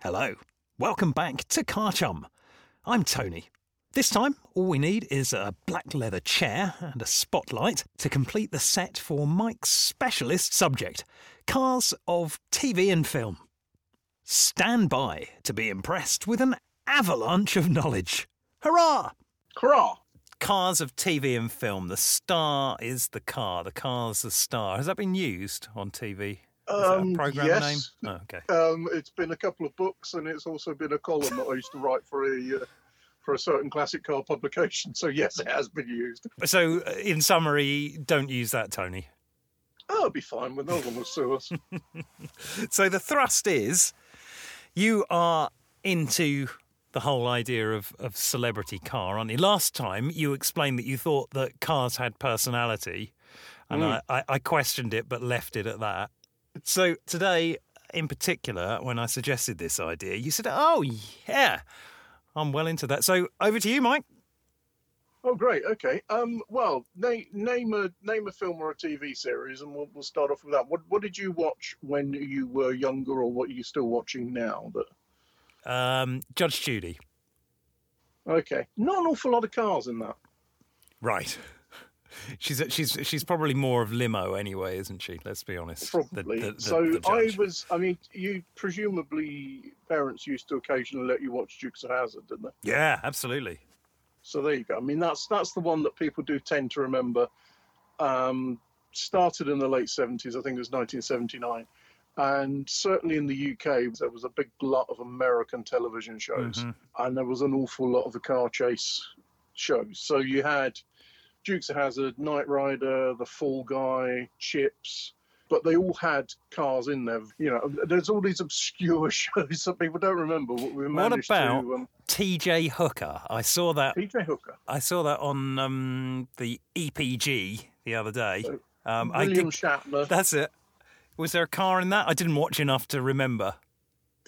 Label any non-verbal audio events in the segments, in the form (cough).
Hello. Welcome back to Car Chum. I'm Tony. This time, all we need is a black leather chair and a spotlight to complete the set for Mike's specialist subject cars of TV and film. Stand by to be impressed with an avalanche of knowledge. Hurrah! Hurrah! Cars of TV and film. The star is the car. The car's the star. Has that been used on TV? Um, program yes. name? Oh, okay. Um, it's been a couple of books, and it's also been a column that I used to write for a uh, for a certain classic car publication. So yes, it has been used. So, uh, in summary, don't use that, Tony. Oh, it'll be fine. With no one will sue us. So the thrust is you are into the whole idea of, of celebrity car, aren't you? Last time you explained that you thought that cars had personality, and I, I, I questioned it but left it at that. So today, in particular, when I suggested this idea, you said, "Oh yeah, I'm well into that." So over to you, Mike. Oh, great. Okay. Um, well, name name a name a film or a TV series, and we'll, we'll start off with that. What What did you watch when you were younger, or what are you still watching now? That Um, Judge Judy. okay. Not an awful lot of cars in that. Right. She's she's she's probably more of limo anyway, isn't she? Let's be honest. Probably. the- the- so the I was. I mean, you presumably parents used to occasionally let you watch Dukes of Hazzard, didn't they? Yeah, absolutely. So there you go. I mean, that's that's the one that people do tend to remember. Um, started in the late seventies, I think it was nineteen seventy nine, and certainly in the UK there was a big glut of American television shows, Mm-hmm. and there was an awful lot of the car chase shows. So you had Dukes of Hazzard, Knight Rider, The Fall Guy, Chips. But they all had cars in there. You know, there's all these obscure (laughs) shows that people don't remember. What we What about to. Um, TJ Hooker? I saw that. T.J. Hooker. I saw that on um, the EPG the other day. Um, I William did, Shatner. that's it. Was there a car in that? I didn't watch enough to remember.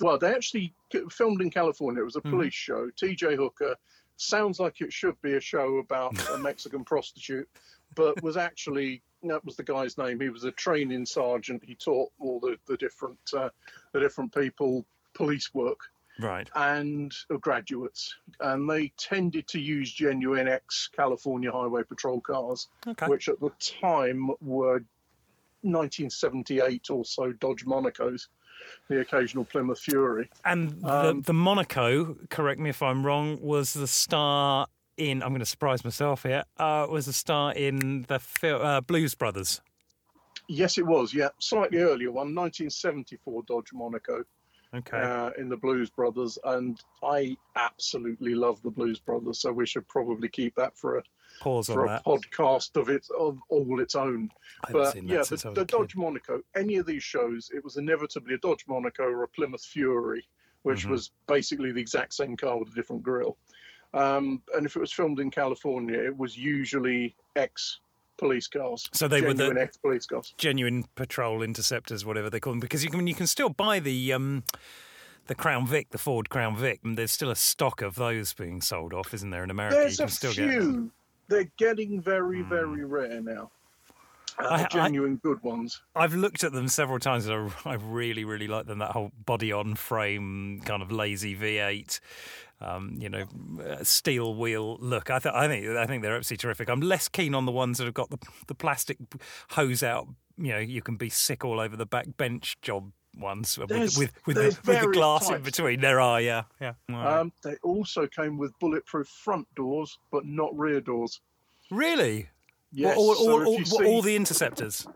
Well, they actually filmed in California. It was a Mm-hmm. police show. TJ Hooker sounds like it should be a show about a (laughs) Mexican prostitute, but was actually that was the guy's name. He was a training sergeant. He taught all the the different uh, the different people police work Right. and uh, graduates, and they tended to use genuine ex California Highway Patrol cars, Okay. which at the time were 1978 or so Dodge Monacos, the occasional Plymouth Fury. And the, Um, the Monaco, correct me if I'm wrong, was the star in. I'm going to surprise myself here. Uh, was the star in the fil- uh, Blues Brothers. Yes, it was. Yeah, slightly earlier one, 1974 Dodge Monaco Okay. uh, in the Blues Brothers, and I absolutely love the Blues Brothers. So we should probably keep that for a Pause for on a that. podcast of its of all its own. I But yeah, the, the a kid. Dodge Monaco, any of these shows, it was inevitably a Dodge Monaco or a Plymouth Fury, which Mhm. was basically the exact same car with a different grille. Um, and if it was filmed in California, it was usually ex police cars. So they were the- genuine ex police cars. genuine patrol interceptors, whatever they call them, because you can you can still buy the um, the Crown Vic, the Ford Crown Vic, and there's still a stock of those being sold off, isn't there? In America, There's you a can still few. They're getting very, very rare now. Uh, I- I- genuine good ones. I've looked at them several times, and I, I really, really like them. That whole body-on frame, kind of lazy V8. Um, you know, uh, steel wheel look. I, th- I think I think they're absolutely terrific. I'm less keen on the ones that have got the the plastic hose out. You know, you can be sick all over the back bench job ones with There's- with with, there's the, with the glass in between. There are, yeah, yeah. Right. Um, they also came with bulletproof front doors, but not rear doors. really? Yes, all, so all, if all, all, see- the interceptors.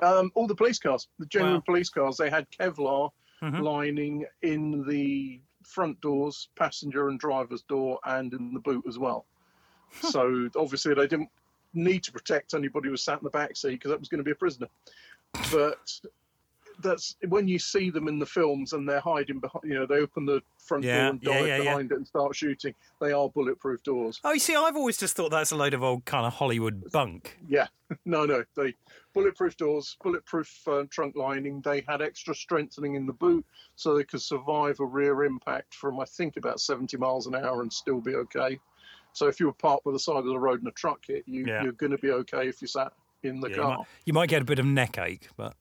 Um, all the police cars, the genuine Wow. police cars, they had Kevlar Mhm. lining in the front doors, passenger and driver's door, and in the boot as well. so obviously they didn't need to protect anybody who was sat in the back seat because that was going to be a prisoner. But that's when you see them in the films and they're hiding behind. You know, they open the front Yeah, door and dive yeah, yeah. behind it and start shooting. They are bulletproof doors. Oh, you see, I've always just thought that's a load of old kind of Hollywood bunk. Yeah, (laughs) no, no. They bulletproof doors, bulletproof uh, trunk lining. They had extra strengthening in the boot so they could survive a rear impact from I think about 70 miles an hour and still be okay. So if you were parked by the side of the road and a truck hit you, you're going to be okay if you sat in the Yeah, you, car. might, you might get a bit of neck ache, but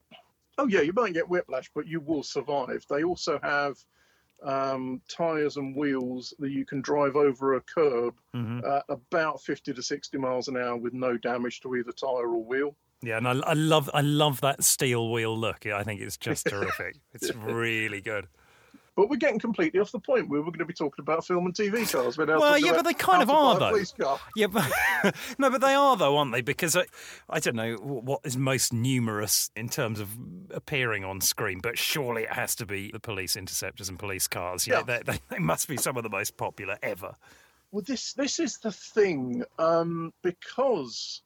Oh yeah, you might get whiplash, but you will survive. They also have um, tires and wheels that you can drive over a curb Mhm. at about 50 to 60 miles an hour with no damage to either tire or wheel. Yeah, and I, I love I love that steel wheel look. I think it's just (laughs) terrific. it's really good. But we're getting completely off the point. We were going to be talking about film and TV cars. We're now Well, yeah, but they kind of are, though. Yeah, but (laughs) no, but they are though, aren't they? Because I, I don't know what is most numerous in terms of appearing on screen, but surely it has to be the police interceptors and police cars. Yeah. they, they, they must be some of the most popular ever. Well, this this is the thing um, because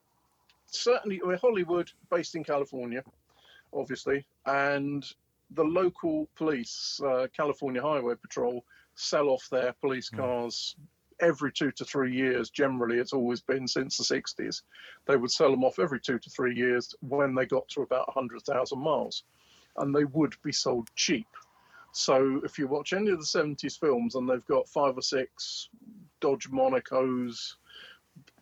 certainly we're Hollywood, based in California, obviously, and the local police, uh, California Highway Patrol, sell off their police cars every two to three years. Generally, it's always been since the 60s. They would sell them off every two to three years when they got to about 100,000 miles, and they would be sold cheap. So if you watch any of the 70s films and they've got five or six Dodge Monacos,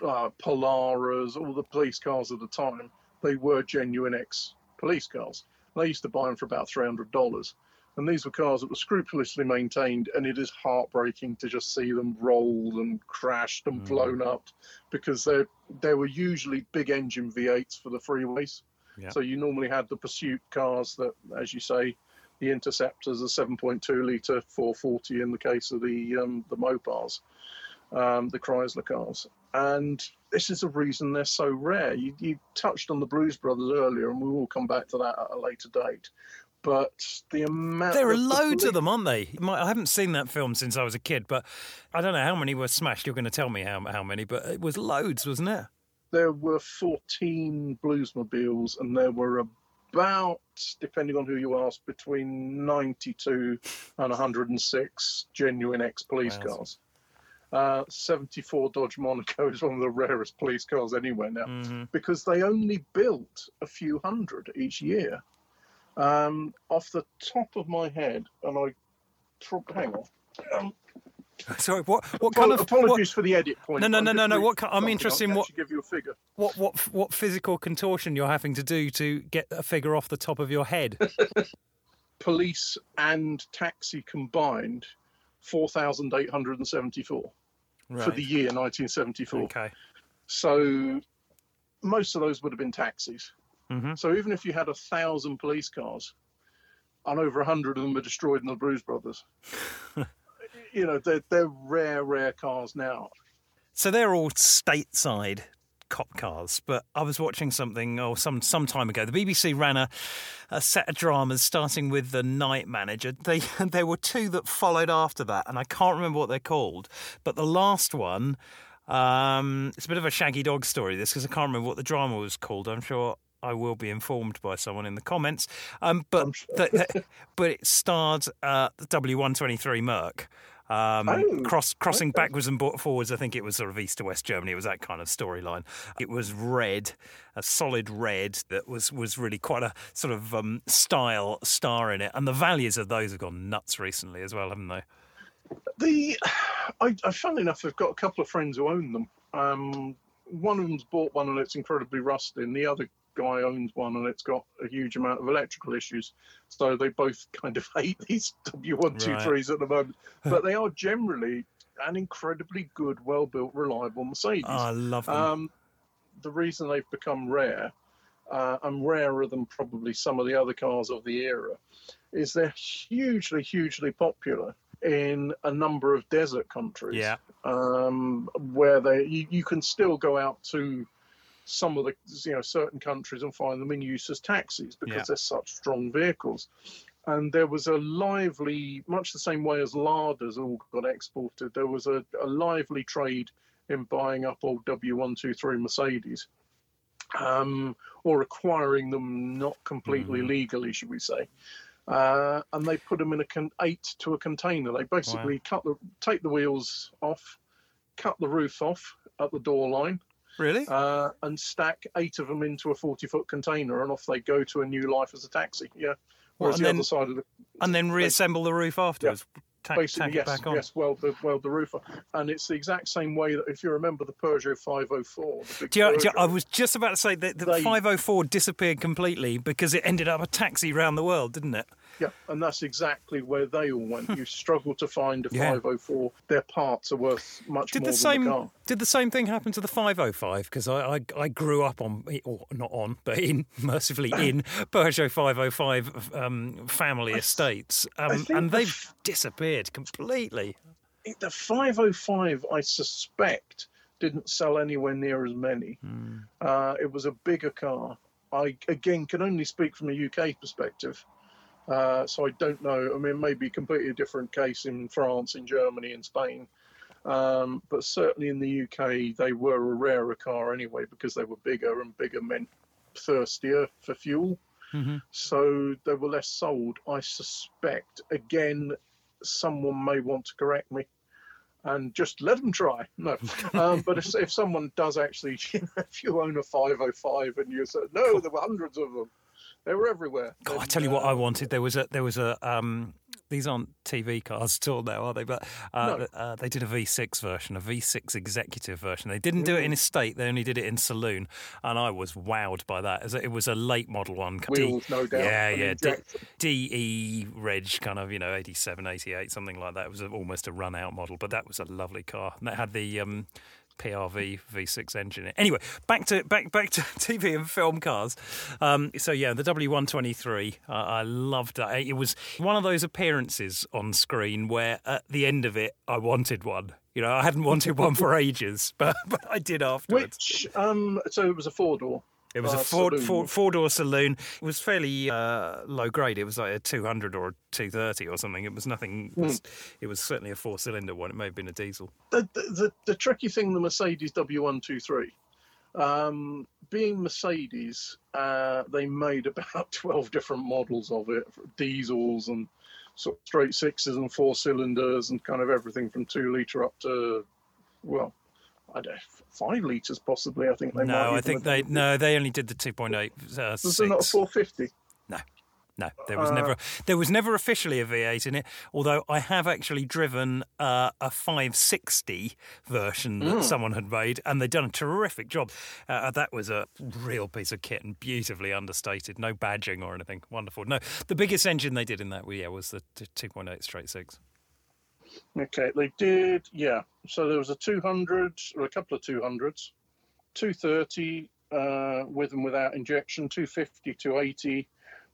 uh, Polaras, all the police cars of the time, they were genuine ex police cars. They used to buy them for about $300. And these were cars that were scrupulously maintained, and it is heartbreaking to just see them rolled and crashed and Mm. blown up because they they were usually big engine V8s for the freeways. Yeah. So you normally had the pursuit cars that, as you say, the Interceptors, a 7.2 litre 440 in the case of the um, the Mopars, um, the Chrysler cars. And this is the reason they're so rare. You, you touched on the Blues Brothers earlier, and we will come back to that at a later date. But the amount There are the- the loads poli- of them, aren't they? My- I haven't seen that film since I was a kid, but I don't know how many were smashed. You're going to tell me how how many, but it was loads, wasn't it? There were 14 Bluesmobiles, and there were about, depending on who you ask, between 92 and 106 genuine ex-police Wow. cars. Uh, 74 Dodge Monaco is one of the rarest police cars anywhere now hmm because they only built a few hundred each year. Um, off the top of my head, and I tr- hang on. Um, Sorry, what what kind of what, apologies for the edit point. No, no, no, no, no, what I'm interested in what- give you a figure. what what what physical contortion you're having to do to get a figure off the top of your head? (laughs) police and taxi combined 4,874 for the year 1974. Okay. So most of those would have been taxis. hmm So even if you had a thousand police cars and over a hundred of them were destroyed in the Bruise Brothers, (laughs) you know, they're, they're rare, rare cars now. So they're all stateside cop cars, but I was watching something oh some some time ago. The BBC ran a, a set of dramas starting with the Night Manager. They (laughs) there were two that followed after that, and I can't remember what they're called. But the last one, um, it's a bit of a Shaggy Dog story. This because I can't remember what the drama was called. I'm sure. I will be informed by someone in the comments, um, but sure. the- (laughs) but it starred uh, the W123 Merc, um, Oh, cross crossing okay. backwards and forwards. I think it was sort of east to west Germany. It was that kind of storyline. It was red, a solid red that was was really quite a sort of um, style star in it. And the values of those have gone nuts recently as well, haven't they? The, I, I funnily enough, I've got a couple of friends who own them. Um, one of them's bought one and it's incredibly rusty, and the other guy owns one and it's got a huge amount of electrical issues. So they both (laughs) kind of hate these W123s at the moment. But they are generally an incredibly good, well built, reliable Mercedes. Oh, I love them. Um, the reason they've become rare, uh, and rarer than probably some of the other cars of the era, is they're hugely, hugely popular in a number of desert countries. yeah, Um, where they you, you can still go out to some of the you know certain countries and find them in use as taxis because Yeah. they're such strong vehicles. And there was a lively, much the same way as larders all got exported, there was a, a lively trade in buying up old W123 Mercedes um, or acquiring them not completely Mhm. legally, should we say. Uh, and they put them in a con- eight to a container. They basically cut the take the wheels off, cut the roof off at the door line, really. uh, and stack eight of them into a forty foot container, and off they go to a new life as a taxi. Yeah. Whereas and the then- other side of the and then reassemble the roof afterwards. Tack, basically tack it yes, back on. yes, weld the weld the roof, on. and it's the exact same way that if you remember the Peugeot 504, the Do you, do you- I was just about to say that the They- 504 disappeared completely because it ended up a taxi round the world, didn't it? Yeah, and that's exactly where they all went. you struggle to find a Yeah. 504. Their parts are worth much Did more the than same the car. did the same thing happen to the 505? Because I, I I grew up on or not on, but in (laughs) mercifully in Peugeot 505 um, family estates, um, and they've f- disappeared completely. The 505, I suspect, didn't sell anywhere near as many. Hmm. Uh, it was a bigger car. I again can only speak from a UK perspective, uh, so I don't know. I mean, maybe a completely different case in France, in Germany, in Spain, um, but certainly in the UK they were a rarer car anyway because they were bigger and bigger meant thirstier for fuel. Mhm. So they were less sold. I suspect again, someone may want to correct me. And just let them try. No, (laughs) um, but if, if someone does actually, (laughs) if you own a 505 and you say no, there were hundreds of them, they were everywhere. God, I tell you what, I uh, wanted. There was a there was a um, these aren't TV cars at all now, are they? But uh, No. uh, they did a V6 version, a V6 executive version. They didn't do it in estate; they only did it in saloon, and I was wowed by that. It was a late model one. Wheels, no doubt, Yeah, yeah. D- DE Reg, kind of, you know, 87, 88, something like that. It was almost a run out model, but that was a lovely car. And that had the um, PRV V6 engine. Anyway, back to back back to (laughs) TV and film cars. Um, so yeah, the W123. Uh, I loved that. It was one of those appearances on screen where at the end of it, I wanted one. You know, I hadn't wanted one for (laughs) ages, but, but I did afterwards. Which, um, so it was a four door. It was uh, a four, four, four door saloon. It was fairly uh, low grade. It was like a 200 or a 230 or something. It was nothing. It was, it was certainly a four cylinder one. It may have been a diesel. the, the, the, the tricky thing, the Mercedes W123, um, being Mercedes, uh, they made (laughs) about 12 different models of it diesels and sort of straight sixes and four cylinders and kind of everything from two litre up to, well, I don't know, five litres possibly. I think they might. no, I think they no, they only did the 2.8 uh, Was there not a 450? No, no, there was Uh, never there was never officially a V8 in it. Although I have actually driven uh, a 560 version that someone had made, and they'd done a terrific job. Uh, that was a real piece of kit and beautifully understated. No badging or anything. Wonderful. No, the biggest engine they did in that, yeah, was the 2.8 straight six. Okay, they did, yeah. So there was a 200, or a couple of 200s, 230 uh, with and without injection, 250, 280,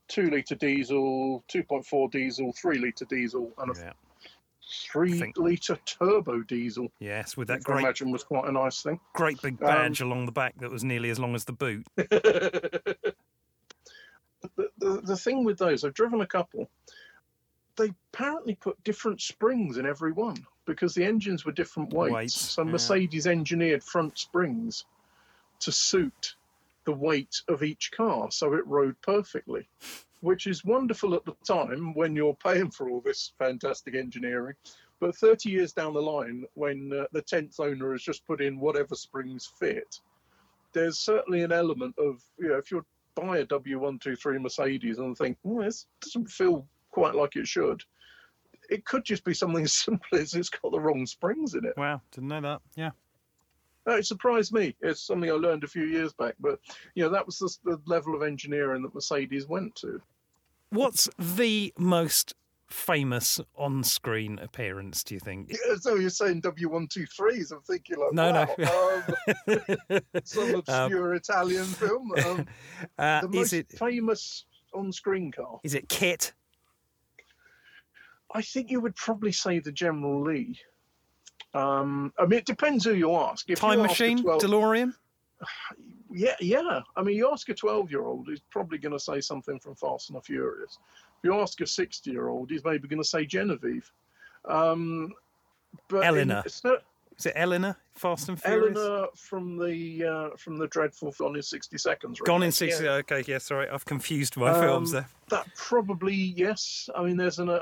2 litre diesel, 2.4 diesel, 3 litre diesel, and a Yeah. 3 think- litre turbo diesel. Yes, with that Which I great imagine was quite a nice thing. great big badge along the back that was nearly as long as the boot. (laughs) the, the, the thing with those, I've driven a couple. They apparently put different springs in every one because the engines were different weights. Weights, so yeah. Mercedes engineered front springs to suit the weight of each car, so it rode perfectly, which is wonderful at the time when you're paying for all this fantastic engineering. But 30 years down the line, when uh, the 10th owner has just put in whatever springs fit, there's certainly an element of, you know, if you're buy a W123 Mercedes and think, well, this doesn't feel quite like it should. It could just be something (laughs) as simple as it's got the wrong springs in it. Wow, didn't know that. Yeah. Uh, It surprised me. It's something I learned a few years back, but you know that was the, the level of engineering that Mercedes went to. What's the most famous on-screen appearance? Do you think? Yeah, So you're saying W123s? I'm thinking like, No, wow, no. um, (laughs) some obscure Italian film. Um, (laughs) Uh, the most it famous on-screen car. is it KITT? I think you would probably say the General Lee. Um, I mean, it depends who you ask. If Time you ask Machine? 12 DeLorean? (sighs) yeah, yeah. I mean, you ask a 12 year old, he's probably going to say something from Fast and the Furious. If you ask a 60 year old, he's maybe going to say Genevieve. Um, but Eleanor. in- it's not Is it Eleanor? Fast and Furious? Eleanor from the uh, from the dreadful Gone in 60 Seconds. Gone in sixty. yeah. Okay, yeah, sorry, I've confused my Um, films there. That probably yes. I mean, there's an uh,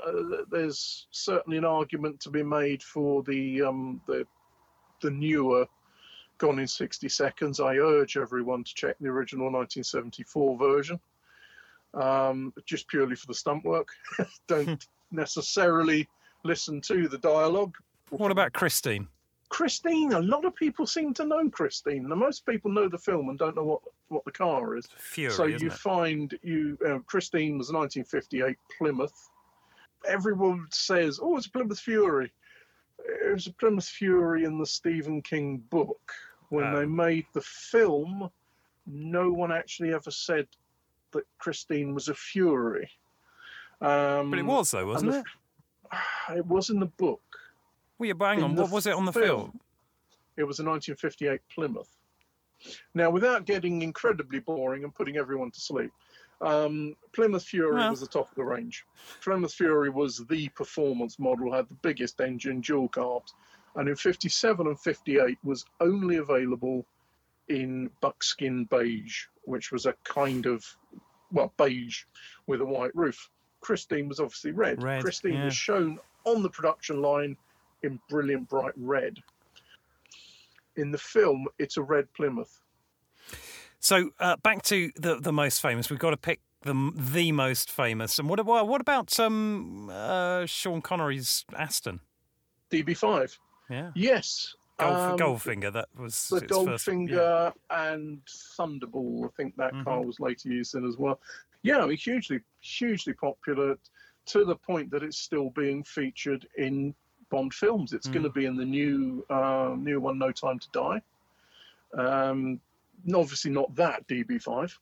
there's certainly an argument to be made for the um, the the newer Gone in 60 Seconds. I urge everyone to check the original 1974 version, um, just purely for the stunt work. (laughs) Don't necessarily listen to the dialogue. What about Christine? Christine? A lot of people seem to know Christine. Now, most people know the film and don't know what what the car is. Fury, so you find you uh, Christine was a 1958 Plymouth. Everyone says, "Oh, it's a Plymouth Fury." It was a Plymouth Fury in the Stephen King book. When Oh. they made the film, no one actually ever said that Christine was a Fury. Um, But it was though, wasn't the- it? (sighs) It was in the book. Well, yeah, but hang on. What was it on the film? It was a 1958 Plymouth. Now, without getting incredibly boring and putting everyone to sleep, um, Plymouth Fury Well. was the top of the range. Plymouth Fury was the performance model, had the biggest engine, dual carbs, and in 57 and 58 was only available in buckskin beige, which was a kind of, well, beige with a white roof. Christine was obviously red. Red, Christine yeah. was shown on the production line in brilliant bright red. In the film, it's a red Plymouth. So uh, back to the the most famous. We've got to pick the the most famous. And what what, what about um uh, Sean Connery's Aston? DB5. Yeah, Yes. Gold, um, Goldfinger. That was the its first- Goldfinger and Thunderball. I think that Mhm. car was later used in as well. Yeah, I mean, hugely, hugely popular to the point that it's still being featured in Bond films. It's Mm. going to be in the new uh, new one, No Time to Die. Um, obviously not that DB5.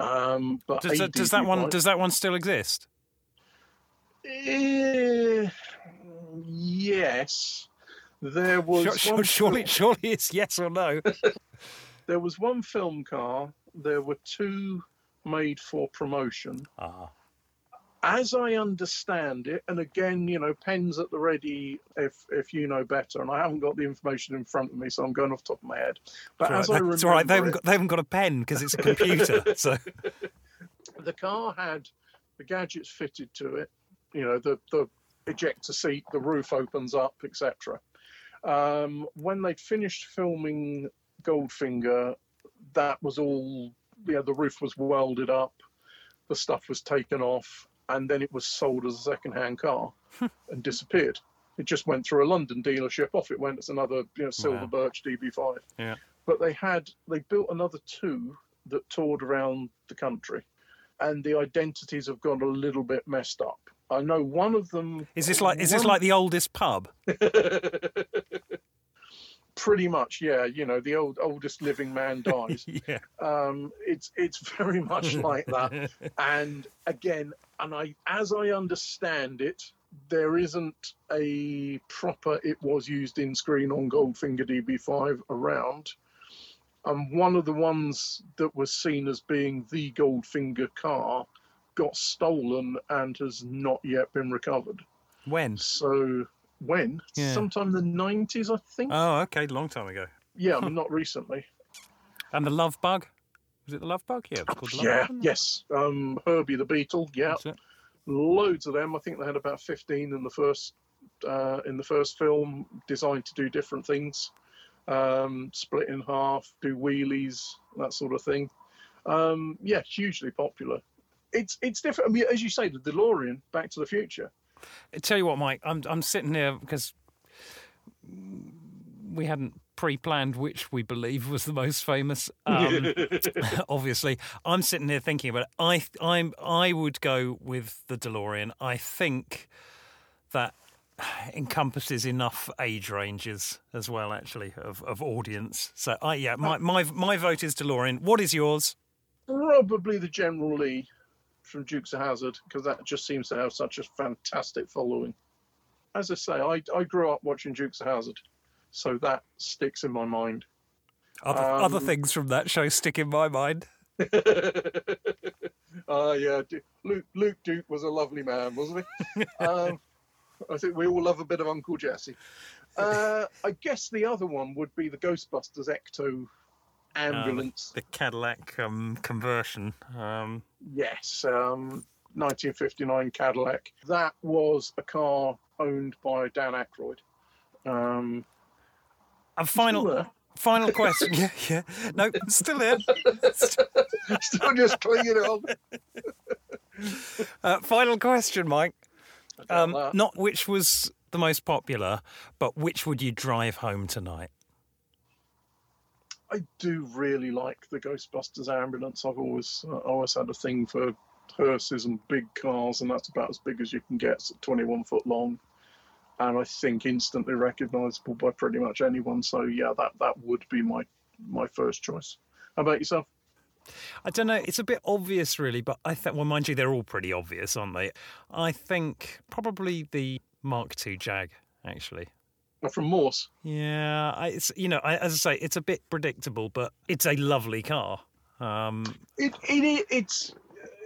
Um, but Does, that, does that one does that one still exist? Eh, yes. There was sure- surely, film- surely it's yes or no. (laughs) (laughs) there was one film car. There were two made for promotion. Ah, As I understand it, and again, you know, pens at the ready if if you know better. And I haven't got the information in front of me, so I'm going off the top of my head. But it's as all I right. remember, right. They haven't got, they haven't got a pen because it's a computer. (laughs) so the car had the gadgets fitted to it. You know, the the ejector seat, the roof opens up, etc. Um, when they'd finished filming Goldfinger, that was all. Yeah, the roof was welded up, the stuff was taken off, and then it was sold as a second-hand car hmm. and disappeared. It just went through a London dealership. Off it went as another, you know, silver Wow. birch DB5. Yeah. But they had they built another two that toured around the country, and the identities have got a little bit messed up. I know one of them. is this like is this like the oldest pub? (laughs) Pretty much, yeah. You know, the old oldest living man (laughs) dies. yeah. um, it's it's very much (laughs) like that. And again, and I, as I understand it, there isn't a proper "it was used in screen on Goldfinger DB5" around. And one of the ones that was seen as being the Goldfinger car got stolen and has not yet been recovered. When? So when? Yeah. Sometime in the nineties, I think. Oh, okay, long time ago. yeah, I mean not recently. And the Love Bug? Was it the Love Bug? Yeah, it was called Love Yeah, Bug. yes. Um, Herbie the Beetle. Yeah, loads of them. I think they had about fifteen in the first uh, in the first film, designed to do different things, um, split in half, do wheelies, that sort of thing. Um, yeah, hugely popular. It's it's different. I mean, as you say, the DeLorean, Back to the Future. I tell you what, Mike, I'm I'm sitting here because we hadn't pre-planned which we believe was the most famous. Um, (laughs) obviously, I'm sitting here thinking about it. I I'm I would go with the DeLorean. I think that encompasses enough age ranges as well, actually, of, of audience. So, I yeah, my, my my vote is DeLorean. What is yours? Probably the General Lee from Dukes of Hazzard because that just seems to have such a fantastic following. As I say, I I grew up watching Dukes of Hazzard, so that sticks in my mind. Other Um, other things from that show stick in my mind. (laughs) Ah, yeah. Luke, Luke Duke was a lovely man, wasn't he? (laughs) um, I think we all love a bit of Uncle Jesse. Uh, I guess the other one would be the Ghostbusters Ecto ambulance. The Cadillac um, conversion. Um, yes, um, 1959 Cadillac. That was a car owned by Dan Aykroyd. Um, and final final (laughs) question. yeah, yeah. No, still here. (laughs) still just clinging on. Uh, final question, Mike. Um, not which was the most popular, but which would you drive home tonight? I do really like the Ghostbusters ambulance. I've always uh, always had a thing for hearses and big cars, and that's about as big as you can get. It's 21 foot long, and I think instantly recognisable by pretty much anyone. So yeah, that that would be my my first choice. How about yourself? I don't know. It's a bit obvious, really, but I think, well, mind you, they're all pretty obvious, aren't they? I think probably the Mark II Jag, actually. From Morse. Yeah, I, it's you know, I, as I say, it's a bit predictable, but it's a lovely car. Um, it, it it's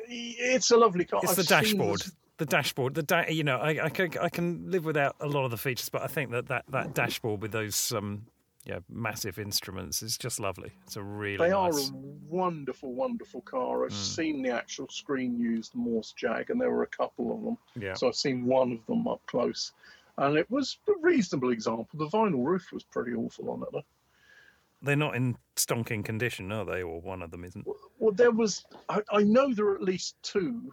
it's a lovely car. It's I've the dashboard. This... The dashboard, the da- you know, I, I, can, I can live without a lot of the features, but I think that that, that dashboard with those um, yeah, massive instruments is just lovely. It's a really they nice... are a wonderful, wonderful car. I've mm. seen the actual screen used Morse Jag, and there were a couple of them. Yeah. So I've seen one of them up close, and it was a reasonable example. The vinyl roof was pretty awful on it. Though. They're not in stonking condition, are they? Or one of them isn't. Well, well there was. I, I, know there are at least two,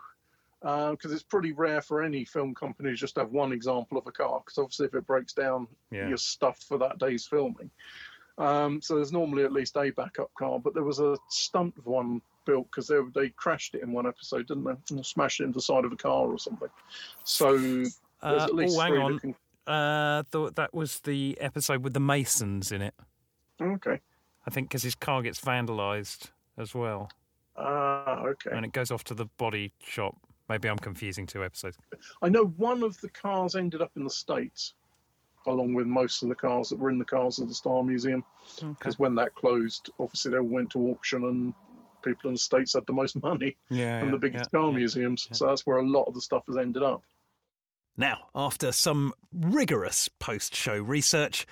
because uh, it's pretty rare for any film company to just have one example of a car. Because obviously, if it breaks down, yeah. you're stuffed for that day's filming. Um, so there's normally at least a backup car, but there was a stunt one built because they they crashed it in one episode, didn't they? And smashed it into the side of a car or something. So uh, oh, hang on. Looking... Uh, th- that was the episode with the Masons in it. Okay. I think because his car gets vandalised as well. Ah, okay. And it goes off to the body shop. Maybe I'm confusing two episodes. I know one of the cars ended up in the States, along with most of the cars that were in the Cars of the Star Museum. Because okay. when that closed, obviously they went to auction and people in the States had the most money yeah, from yeah, the biggest yeah, car museums. So that's where a lot of the stuff has ended up. Now, after some rigorous post show research,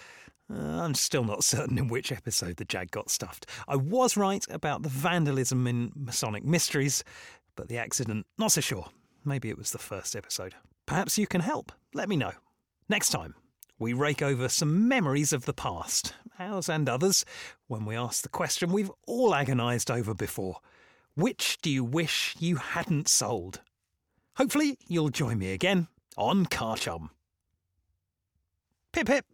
uh, I'm still not (laughs) certain in which episode the Jag got stuffed. I was right about the vandalism in Masonic Mysteries, but the accident, not so sure. Maybe it was the first episode. Perhaps you can help. Let me know. Next time, we rake over some memories of the past, ours and others, when we ask the question we've all agonised over before Which do you wish you hadn't sold? Hopefully, you'll join me again on Car Chum. Pip pip.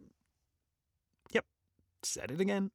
Yep, said it again.